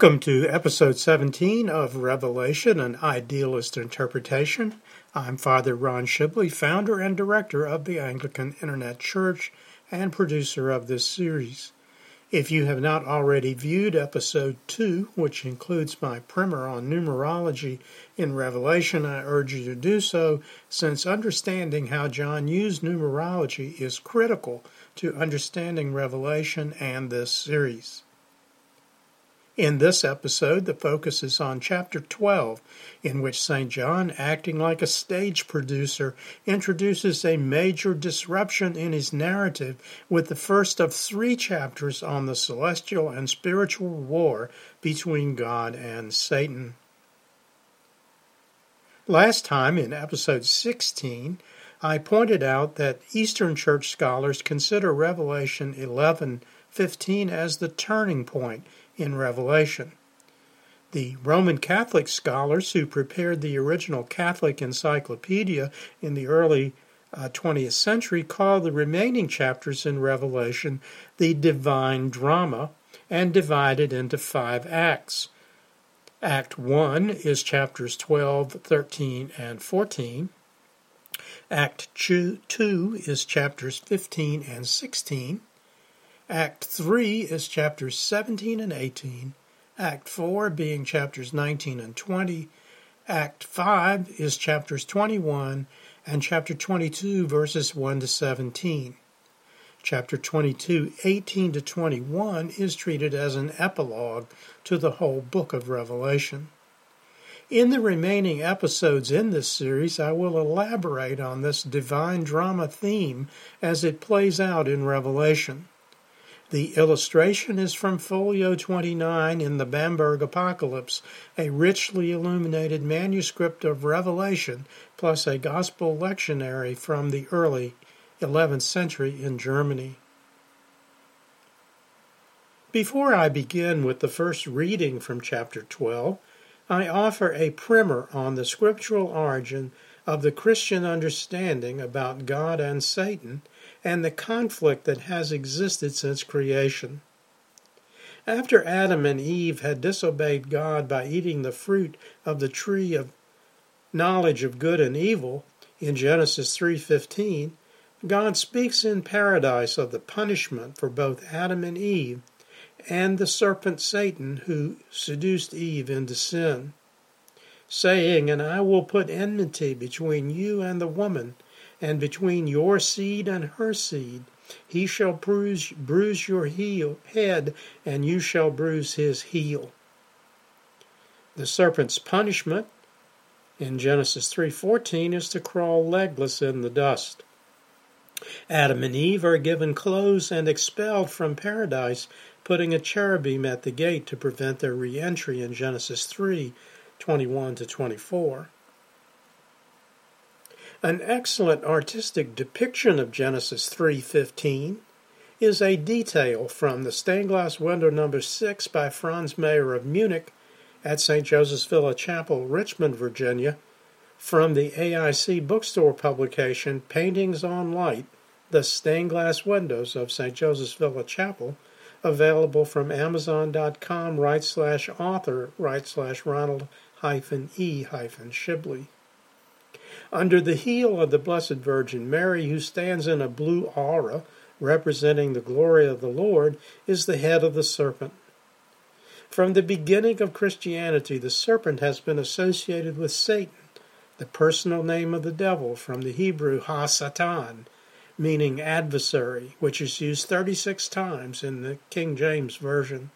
Welcome to episode 17 of Revelation, an idealist interpretation. I'm Father Ron Shibley, founder and director of the Anglican Internet Church and producer of this series. If you have not already viewed episode 2, which includes my primer on numerology in Revelation, I urge you to do so, since understanding how John used numerology is critical to understanding Revelation and this series. In this episode, the focus is on chapter 12, in which St. John, acting like a stage producer, introduces a major disruption in his narrative with the first of three chapters on the celestial and spiritual war between God and Satan. Last time, in episode 16, I pointed out that Eastern Church scholars consider Revelation 11:15 as the turning point in Revelation. The Roman Catholic scholars who prepared the original Catholic encyclopedia in the early uh, 20th century called the remaining chapters in Revelation the divine drama and divided into five acts. Act 1 is chapters 12, 13, and 14. Act 2 is chapters 15 and 16. Act 3 is chapters 17 and 18, Act 4 being chapters 19 and 20, Act 5 is chapters 21, and chapter 22, verses 1 to 17. Chapter 22, 18 to 21, is treated as an epilogue to the whole book of Revelation. In the remaining episodes in this series, I will elaborate on this divine drama theme as it plays out in Revelation. The illustration is from Folio 29 in the Bamberg Apocalypse, a richly illuminated manuscript of Revelation, plus a gospel lectionary from the early 11th century in Germany. Before I begin with the first reading from chapter 12, I offer a primer on the scriptural origin of the Christian understanding about God and Satan and the conflict that has existed since creation. After Adam and Eve had disobeyed God by eating the fruit of the tree of knowledge of good and evil in Genesis 3:15, God speaks in paradise of the punishment for both Adam and Eve and the serpent Satan who seduced Eve into sin, saying, "And I will put enmity between you and the woman, and between your seed and her seed. He shall bruise, bruise your heel, head, and you shall bruise his heel. The serpent's punishment in Genesis 3:14 is to crawl legless in the dust. Adam and Eve are given clothes and expelled from paradise, putting a cherubim at the gate to prevent their re-entry in Genesis 3:21 to 24. An excellent artistic depiction of Genesis 3:15 is a detail from the stained glass window number 6 by Franz Mayer of Munich at St. Joseph's Villa Chapel, Richmond, Virginia, from the AIC bookstore publication Paintings on Light: The Stained Glass Windows of St. Joseph's Villa Chapel, available from amazon.com right slash author right slash Ronald hyphen E hyphen Shibley under the heel of the Blessed Virgin Mary, who stands in a blue aura representing the glory of the Lord, is the head of the serpent. From the beginning of Christianity, the serpent has been associated with Satan, the personal name of the devil from the Hebrew Ha Satan, meaning adversary, which is used 36 times in the King James Version.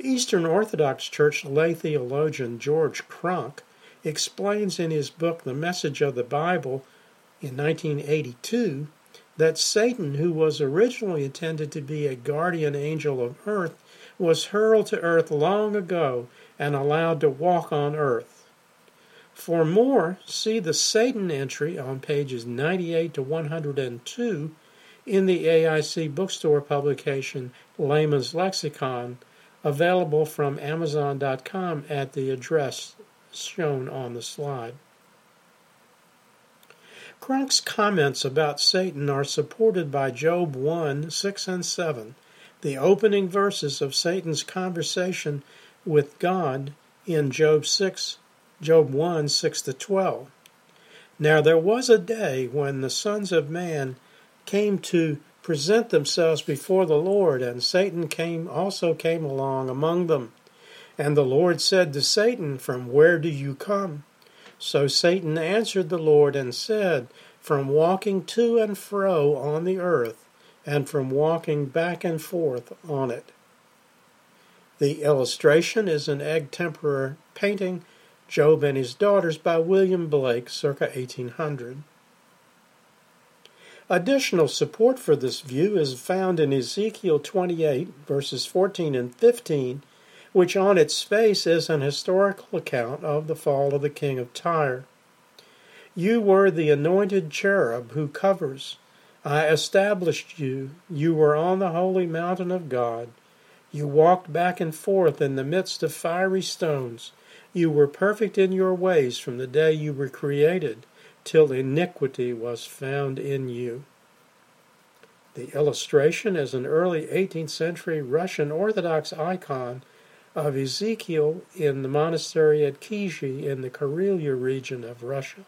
Eastern Orthodox Church lay theologian George Cronk explains in his book, The Message of the Bible, in 1982, that Satan, who was originally intended to be a guardian angel of earth, was hurled to earth long ago and allowed to walk on earth. For more, see the Satan entry on pages 98 to 102 in the AIC bookstore publication Layman's Lexicon, available from Amazon.com at the address shown on the slide. Cronk's comments about Satan are supported by Job 1 6 and 7, the opening verses of Satan's conversation with God in Job 6, Job 1, 6 to 12. Now there was a day when the sons of man came to present themselves before the Lord, and Satan came also came along among them. And the Lord said to Satan, From where do you come? So Satan answered the Lord and said, From walking to and fro on the earth, and from walking back and forth on it. The illustration is an egg tempera painting, Job and His Daughters by William Blake, circa 1800. Additional support for this view is found in Ezekiel 28, verses 14 and 15, which on its face is an historical account of the fall of the king of Tyre. You were the anointed cherub who covers. I established you. You were on the holy mountain of God. You walked back and forth in the midst of fiery stones. You were perfect in your ways from the day you were created till iniquity was found in you. The illustration is an early 18th century Russian Orthodox icon of Ezekiel in the monastery at Kizhi in the Karelia region of Russia.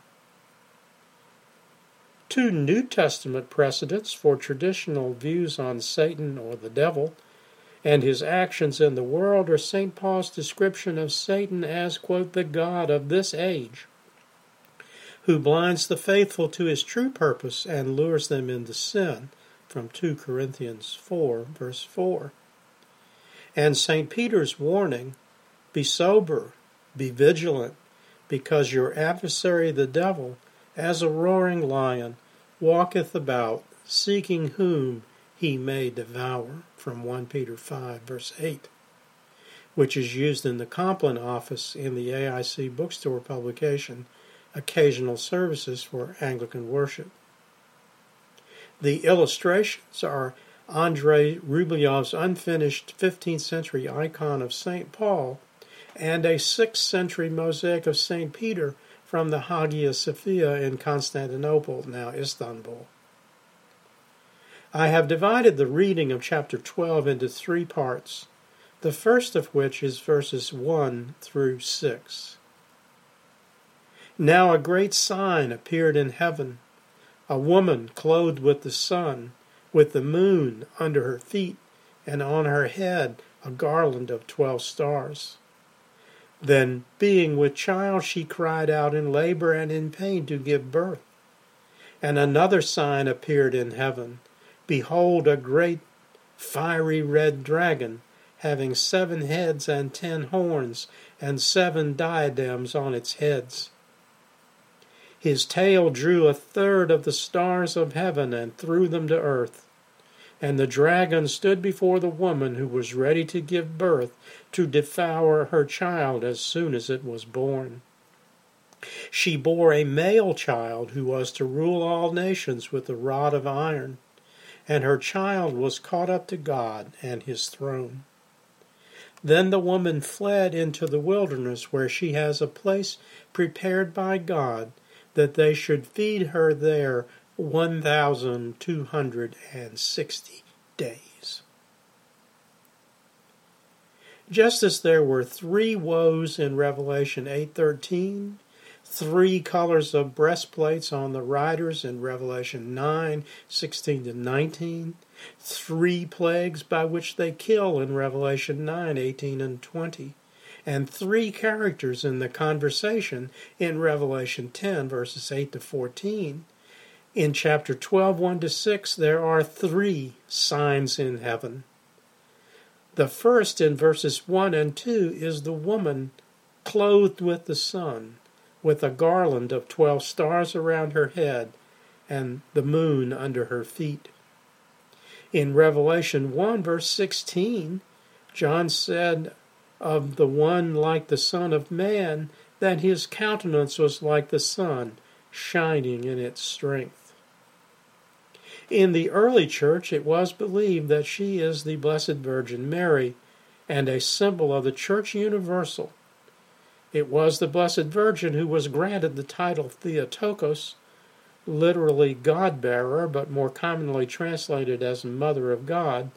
Two New Testament precedents for traditional views on Satan or the devil and his actions in the world are St. Paul's description of Satan as, quote, the God of this age, who blinds the faithful to his true purpose and lures them into sin, from 2 Corinthians 4, verse 4. And St. Peter's warning be sober, be vigilant, because your adversary the devil, as a roaring lion, walketh about, seeking whom he may devour, from 1 Peter 5, verse 8, which is used in the Compline office in the AIC bookstore publication, Occasional Services for Anglican Worship. The illustrations are Andrei Rublev's unfinished 15th century icon of St. Paul and a 6th century mosaic of St. Peter from the Hagia Sophia in Constantinople, now Istanbul. I have divided the reading of chapter 12 into three parts, the first of which is verses 1 through 6. Now a great sign appeared in heaven a woman clothed with the sun with the moon under her feet, and on her head a garland of twelve stars. Then, being with child, she cried out in labor and in pain to give birth. And another sign appeared in heaven Behold, a great fiery red dragon, having seven heads and ten horns, and seven diadems on its heads. His tail drew a third of the stars of heaven and threw them to earth. And the dragon stood before the woman who was ready to give birth to devour her child as soon as it was born. She bore a male child who was to rule all nations with a rod of iron, and her child was caught up to God and his throne. Then the woman fled into the wilderness where she has a place prepared by God that they should feed her there 1,260 days. Just as there were three woes in Revelation 8:13, three colors of breastplates on the riders in Revelation 9:16 to 19, three plagues by which they kill in Revelation 9:18 and 20, and three characters in the conversation in Revelation 10, verses 8 to 14. In chapter 12, 1 to 6, there are three signs in heaven. The first in verses 1 and 2 is the woman clothed with the sun, with a garland of 12 stars around her head and the moon under her feet. In Revelation 1, verse 16, John said, of the one like the Son of Man, that his countenance was like the sun, shining in its strength. In the early church, it was believed that she is the Blessed Virgin Mary and a symbol of the Church Universal. It was the Blessed Virgin who was granted the title Theotokos, literally God bearer, but more commonly translated as Mother of God,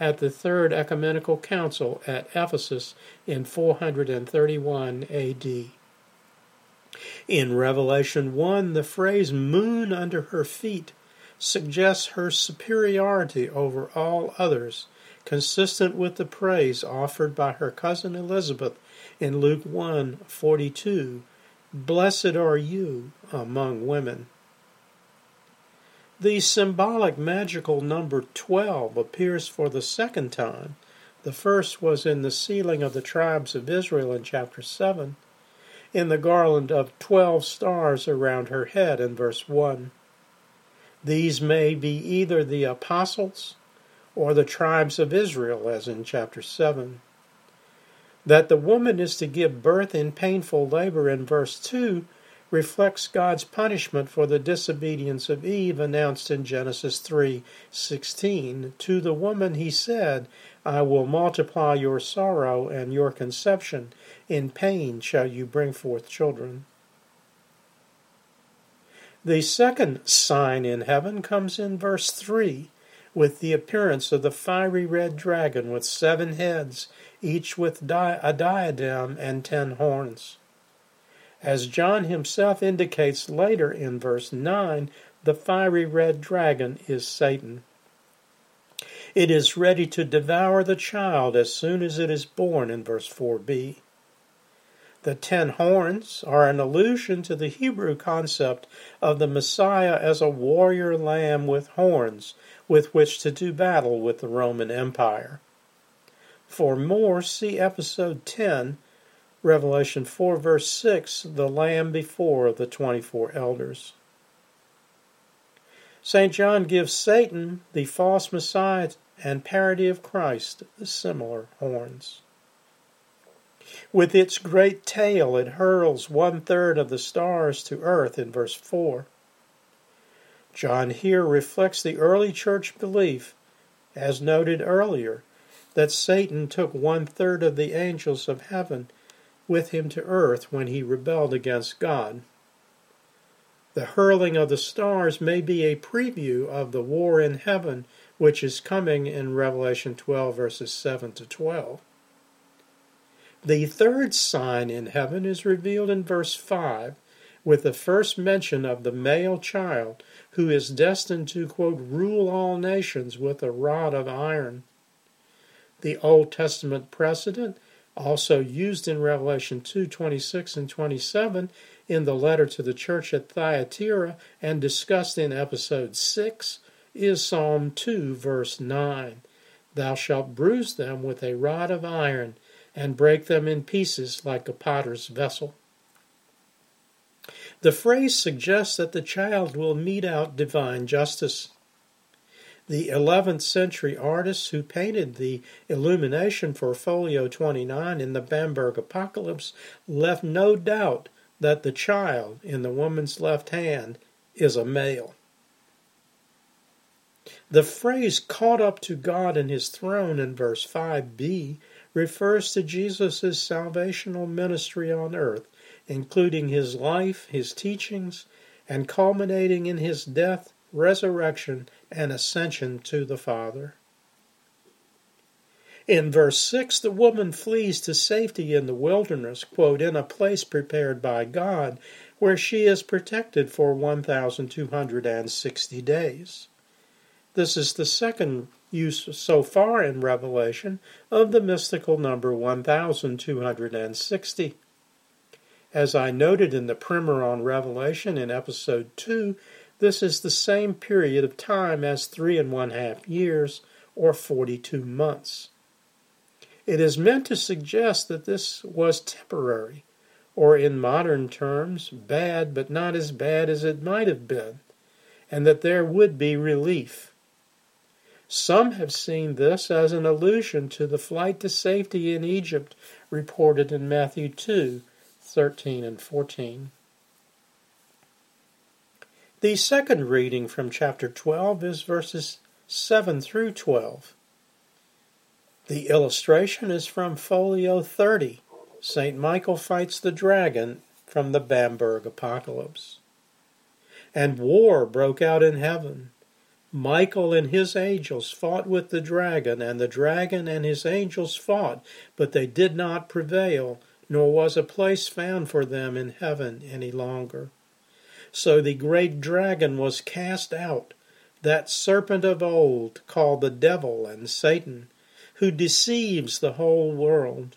at the Third Ecumenical Council at Ephesus in 431 AD. In Revelation 1, the phrase moon under her feet suggests her superiority over all others, consistent with the praise offered by her cousin Elizabeth in Luke 1:42, "Blessed are you among women." The symbolic magical number 12 appears for the second time. The first was in the sealing of the tribes of Israel in chapter 7, in the garland of 12 stars around her head in verse 1. These may be either the apostles or the tribes of Israel, as in chapter 7. That the woman is to give birth in painful labor in verse 2 reflects God's punishment for the disobedience of Eve announced in Genesis 3:16. To the woman he said, I will multiply your sorrow and your conception. In pain shall you bring forth children. The second sign in heaven comes in verse 3 with the appearance of the fiery red dragon with seven heads, each with di- a diadem and ten horns. As John himself indicates later in verse 9, the fiery red dragon is Satan. It is ready to devour the child as soon as it is born in verse 4b. The ten horns are an allusion to the Hebrew concept of the Messiah as a warrior lamb with horns with which to do battle with the Roman Empire. For more, see episode 10 Revelation 4, verse 6, the Lamb before the 24 elders. St. John gives Satan, the false Messiah and parody of Christ, the similar horns. With its great tail, it hurls one third of the stars to earth in verse 4. John here reflects the early church belief, as noted earlier, that Satan took one third of the angels of heaven with him to earth when he rebelled against God. The hurling of the stars may be a preview of the war in heaven which is coming in Revelation 12, verses 7 to 12. The third sign in heaven is revealed in verse 5 with the first mention of the male child who is destined to, quote, rule all nations with a rod of iron. The Old Testament precedent also used in Revelation 2 26 and 27 in the letter to the church at Thyatira and discussed in episode 6 is Psalm 2, verse 9. Thou shalt bruise them with a rod of iron and break them in pieces like a potter's vessel. The phrase suggests that the child will mete out divine justice. The 11th century artists who painted the illumination for folio 29 in the Bamberg Apocalypse left no doubt that the child in the woman's left hand is a male. The phrase caught up to God in his throne in verse 5b refers to Jesus' salvational ministry on earth, including his life, his teachings, and culminating in his death, resurrection, and ascension to the Father. In verse 6, the woman flees to safety in the wilderness, quote, in a place prepared by God, where she is protected for 1,260 days. This is the second use so far in Revelation of the mystical number 1,260. As I noted in the primer on Revelation in episode 2, this is the same period of time as three and one half years, or 42 months. It is meant to suggest that this was temporary, or in modern terms, bad but not as bad as it might have been, and that there would be relief. Some have seen this as an allusion to the flight to safety in Egypt reported in Matthew 2 13 and 14. The second reading from chapter 12 is verses 7 through 12. The illustration is from Folio 30. St. Michael fights the dragon from the Bamberg Apocalypse. And war broke out in heaven. Michael and his angels fought with the dragon, and the dragon and his angels fought, but they did not prevail, nor was a place found for them in heaven any longer. So the great dragon was cast out, that serpent of old, called the devil and Satan, who deceives the whole world.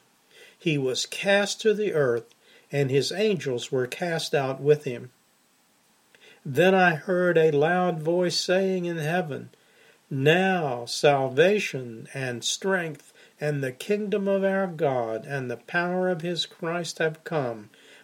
He was cast to the earth, and his angels were cast out with him. Then I heard a loud voice saying in heaven, Now salvation and strength and the kingdom of our God and the power of his Christ have come,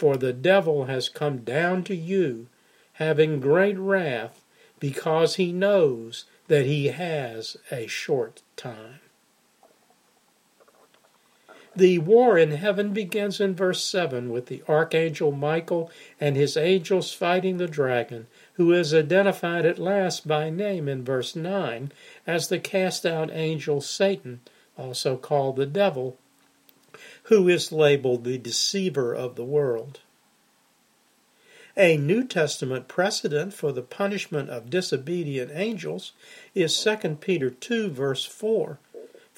For the devil has come down to you, having great wrath, because he knows that he has a short time. The war in heaven begins in verse 7 with the archangel Michael and his angels fighting the dragon, who is identified at last by name in verse 9 as the cast out angel Satan, also called the devil, who is labeled the deceiver of the world. A New Testament precedent for the punishment of disobedient angels is 2 Peter 2 verse 4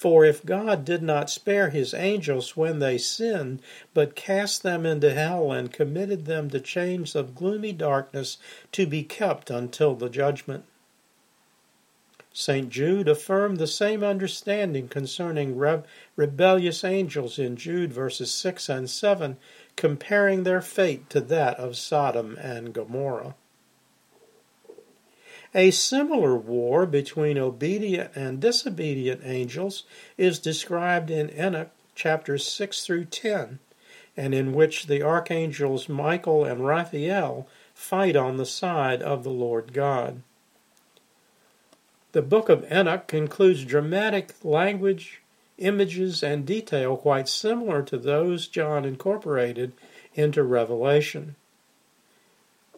for if God did not spare his angels when they sinned, but cast them into hell and committed them to chains of gloomy darkness to be kept until the judgment. St. Jude affirmed the same understanding concerning re- rebellious angels in Jude verses 6 and 7, comparing their fate to that of Sodom and Gomorrah. A similar war between obedient and disobedient angels is described in Enoch chapters 6 through 10, and in which the archangels Michael and Raphael fight on the side of the Lord God. The book of Enoch includes dramatic language, images, and detail quite similar to those John incorporated into Revelation.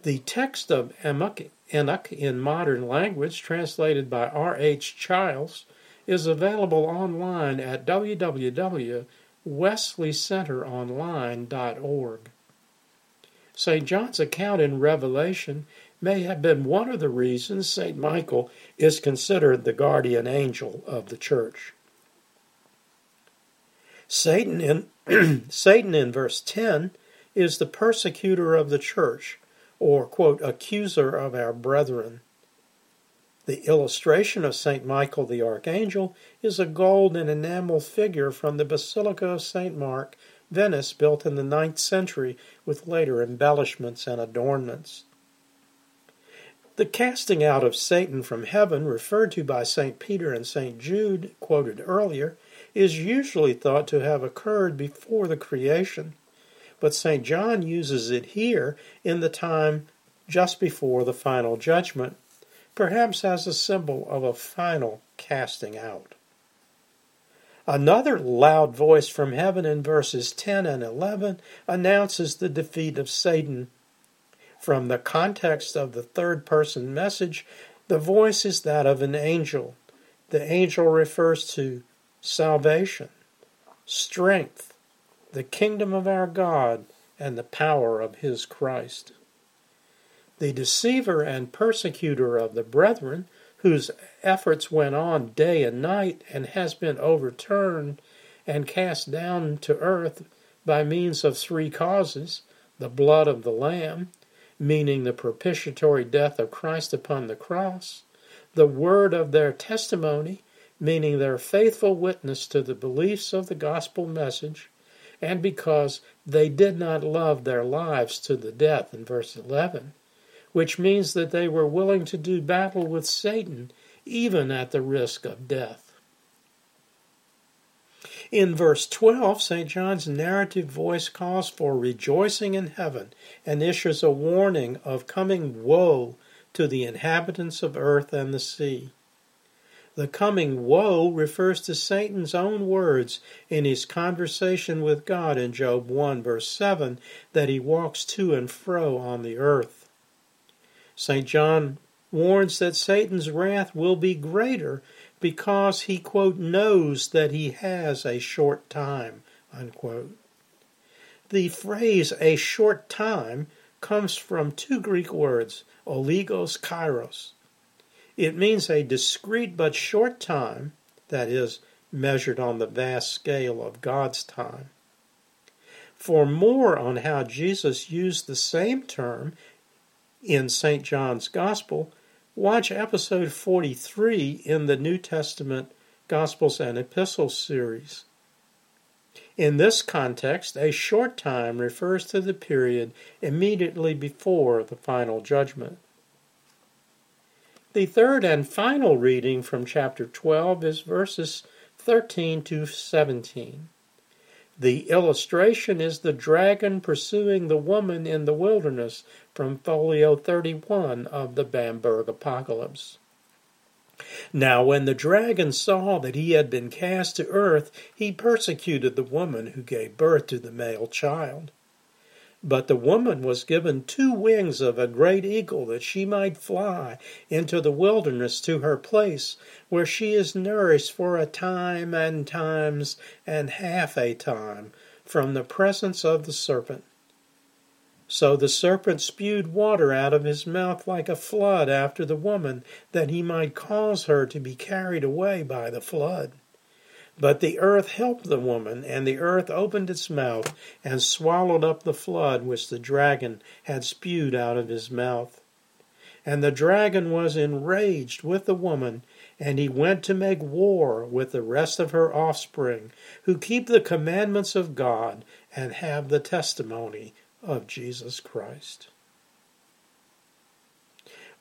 The text of Enoch in modern language, translated by R. H. Charles, is available online at www.wesleycenteronline.org. St. John's account in Revelation may have been one of the reasons St. Michael is considered the guardian angel of the church. Satan in, Satan in verse 10 is the persecutor of the church or, quote, accuser of our brethren. The illustration of St. Michael the Archangel is a gold and enamel figure from the Basilica of St. Mark, Venice, built in the ninth century with later embellishments and adornments. The casting out of Satan from heaven, referred to by St. Peter and St. Jude, quoted earlier, is usually thought to have occurred before the creation but St. John uses it here in the time just before the final judgment, perhaps as a symbol of a final casting out. Another loud voice from heaven in verses 10 and 11 announces the defeat of Satan. From the context of the third person message, the voice is that of an angel. The angel refers to salvation, strength, the kingdom of our God and the power of his Christ. The deceiver and persecutor of the brethren, whose efforts went on day and night and has been overturned and cast down to earth by means of three causes the blood of the Lamb, meaning the propitiatory death of Christ upon the cross, the word of their testimony, meaning their faithful witness to the beliefs of the gospel message, and because they did not love their lives to the death in verse 11, which means that they were willing to do battle with Satan even at the risk of death. In verse 12, St. John's narrative voice calls for rejoicing in heaven and issues a warning of coming woe to the inhabitants of earth and the sea. The coming woe refers to Satan's own words in his conversation with God in Job 1, verse 7, that he walks to and fro on the earth. St. John warns that Satan's wrath will be greater because he, quote, knows that he has a short time, unquote. The phrase a short time comes from two Greek words, oligos kairos. It means a discrete but short time, that is, measured on the vast scale of God's time. For more on how Jesus used the same term in St. John's Gospel, watch episode 43 in the New Testament Gospels and Epistles series. In this context, a short time refers to the period immediately before the final judgment. The third and final reading from chapter 12 is verses 13 to 17. The illustration is the dragon pursuing the woman in the wilderness from folio 31 of the Bamberg Apocalypse. Now, when the dragon saw that he had been cast to earth, he persecuted the woman who gave birth to the male child. But the woman was given two wings of a great eagle that she might fly into the wilderness to her place, where she is nourished for a time and times and half a time from the presence of the serpent. So the serpent spewed water out of his mouth like a flood after the woman, that he might cause her to be carried away by the flood. But the earth helped the woman, and the earth opened its mouth and swallowed up the flood which the dragon had spewed out of his mouth. And the dragon was enraged with the woman, and he went to make war with the rest of her offspring, who keep the commandments of God and have the testimony of Jesus Christ.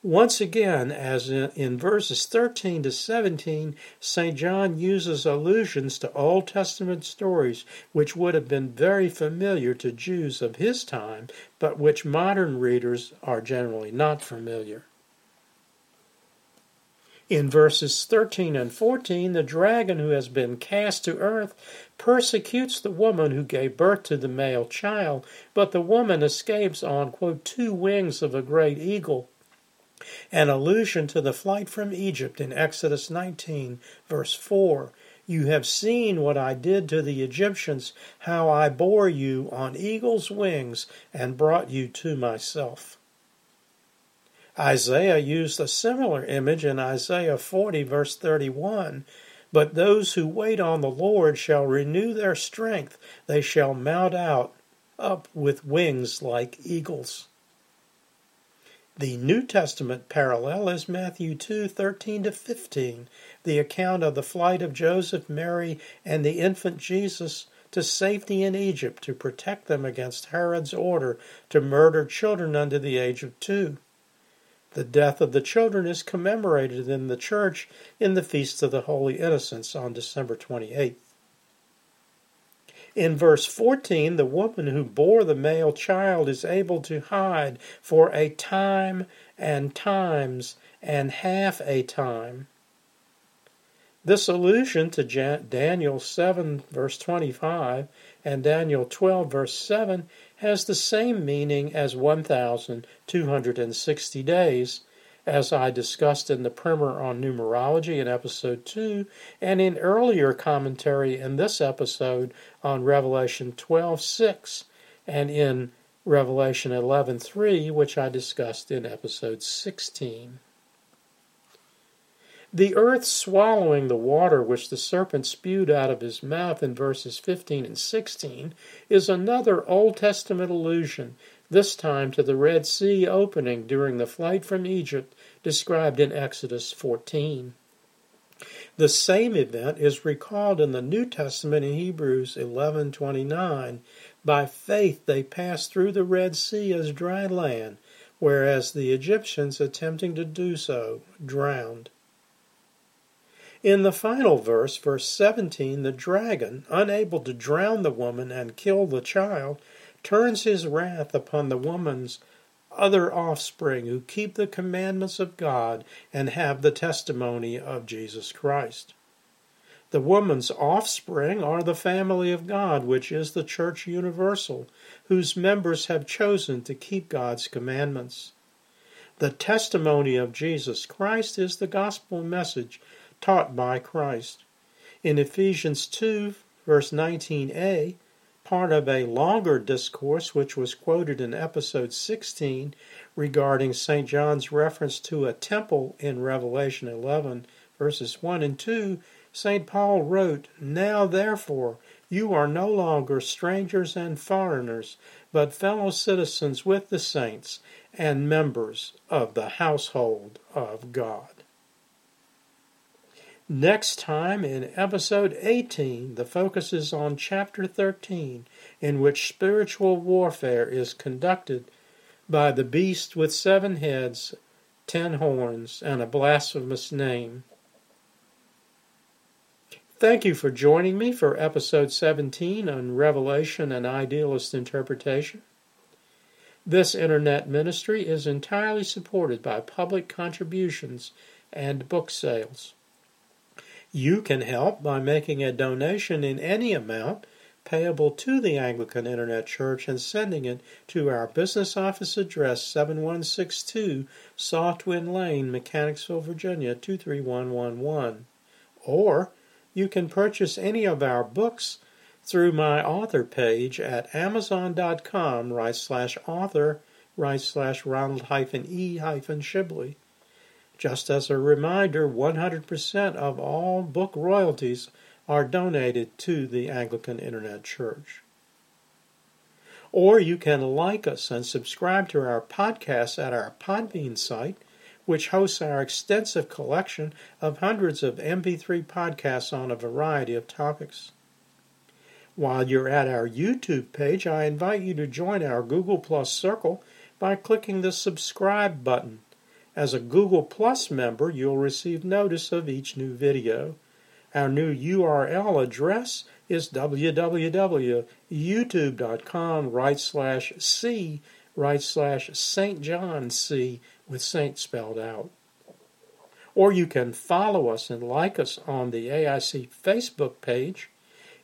Once again, as in, in, verses 13 to 17, St. John uses allusions to Old Testament stories which would have been very familiar to Jews of his time, but which modern readers are generally not familiar. In verses 13 and 14, the dragon who has been cast to earth persecutes the woman who gave birth to the male child, but the woman escapes on, quote, two wings of a great eagle an allusion to the flight from Egypt in Exodus 19, verse 4. You have seen what I did to the Egyptians, how I bore you on eagle's wings and brought you to myself. Isaiah used a similar image in Isaiah 40, verse 31. But those who wait on the Lord shall renew their strength, they shall mount out up with wings like eagles. The New Testament parallel is Matthew 2:13 to 15, the account of the flight of Joseph, Mary, and the infant Jesus to safety in Egypt to protect them against Herod's order to murder children under the age of 2. The death of the children is commemorated in the church in the Feast of the Holy Innocents on December 28th. In verse 14, the woman who bore the male child is able to hide for a time and times and half a time. This allusion to Daniel 7, verse 25, and Daniel 12, verse 7 has the same meaning as 1,260 days as I discussed in the primer on numerology in episode 2 and in earlier commentary in this episode on Revelation 12:6 and in Revelation 11:3 which I discussed in episode 16. The earth swallowing the water which the serpent spewed out of his mouth in verses 15 and 16 is another Old Testament allusion this time to the Red Sea opening during the flight from Egypt described in Exodus 14. The same event is recalled in the New Testament in Hebrews 11:29. By faith they passed through the Red Sea as dry land, whereas the Egyptians attempting to do so drowned. In the final verse, verse 17, the dragon, unable to drown the woman and kill the child, turns his wrath upon the woman's other offspring who keep the commandments of God and have the testimony of Jesus Christ. The woman's offspring are the family of God, which is the Church Universal, whose members have chosen to keep God's commandments. The testimony of Jesus Christ is the gospel message taught by Christ. In Ephesians 2, verse 19a, part of a longer discourse which was quoted in episode 16 regarding St. John's reference to a temple in Revelation 11, verses 1 and 2, St. Paul wrote, Now therefore you are no longer strangers and foreigners, but fellow citizens with the saints and members of the household of God. Next time in episode 18, the focus is on chapter 13, in which spiritual warfare is conducted by the beast with seven heads, ten horns, and a blasphemous name. Thank you for joining me for episode 17 on Revelation and Idealist Interpretation. This internet ministry is entirely supported by public contributions and book sales. You can help by making a donation in any amount payable to the Anglican Internet Church and sending it to our business office address 7162 Southwind Lane, Mechanicsville, Virginia 23111. Or you can purchase any of our books through my author page at amazon.com right slash author right slash ronald hyphen e hyphen shibley. Just as a reminder, 100% of all book royalties are donated to the Anglican Internet Church. Or you can like us and subscribe to our podcast at our Podbean site which hosts our extensive collection of hundreds of MP3 podcasts on a variety of topics. While you're at our YouTube page, I invite you to join our Google Plus Circle by clicking the subscribe button. As a Google Plus member, you'll receive notice of each new video. Our new URL address is www.youtube.com right slash c right slash St. John C with Saint spelled out. Or you can follow us and like us on the AIC Facebook page,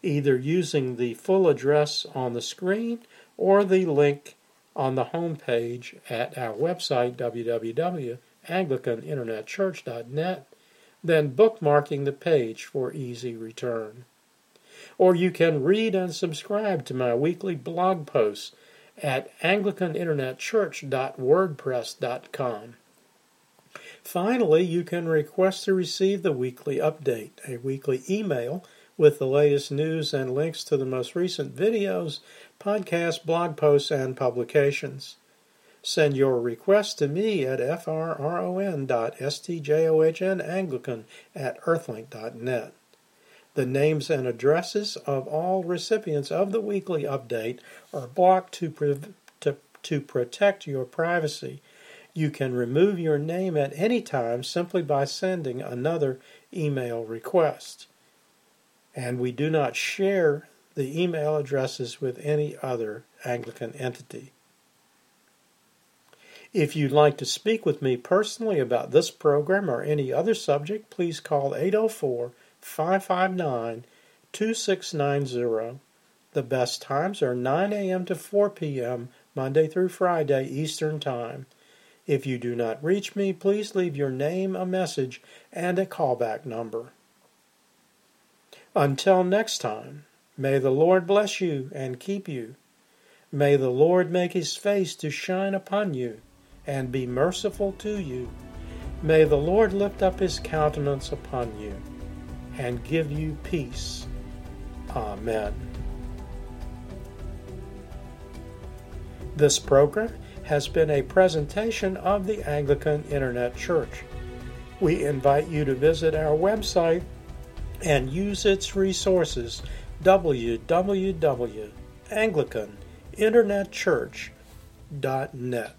either using the full address on the screen or the link on the home page at our website, www.anglicaninternetchurch.net, then bookmarking the page for easy return. Or you can read and subscribe to my weekly blog posts at anglicaninternetchurch.wordpress.com. Finally, you can request to receive the weekly update, a weekly email with the latest news and links to the most recent videos, podcasts, blog posts, and publications. Send your request to me at frron.stjohnanglican at earthlink.net. The names and addresses of all recipients of the weekly update are blocked to, to, to protect your privacy. You can remove your name at any time simply by sending another email request. And we do not share the email addresses with any other Anglican entity. If you'd like to speak with me personally about this program or any other subject, please call 804 559 2690. The best times are 9 a.m. to 4 p.m. Monday through Friday Eastern Time. If you do not reach me, please leave your name, a message, and a callback number. Until next time, may the Lord bless you and keep you. May the Lord make his face to shine upon you and be merciful to you. May the Lord lift up his countenance upon you and give you peace. Amen. This program has been a presentation of the Anglican Internet Church. We invite you to visit our website and use its resources www.anglicaninternetchurch.net.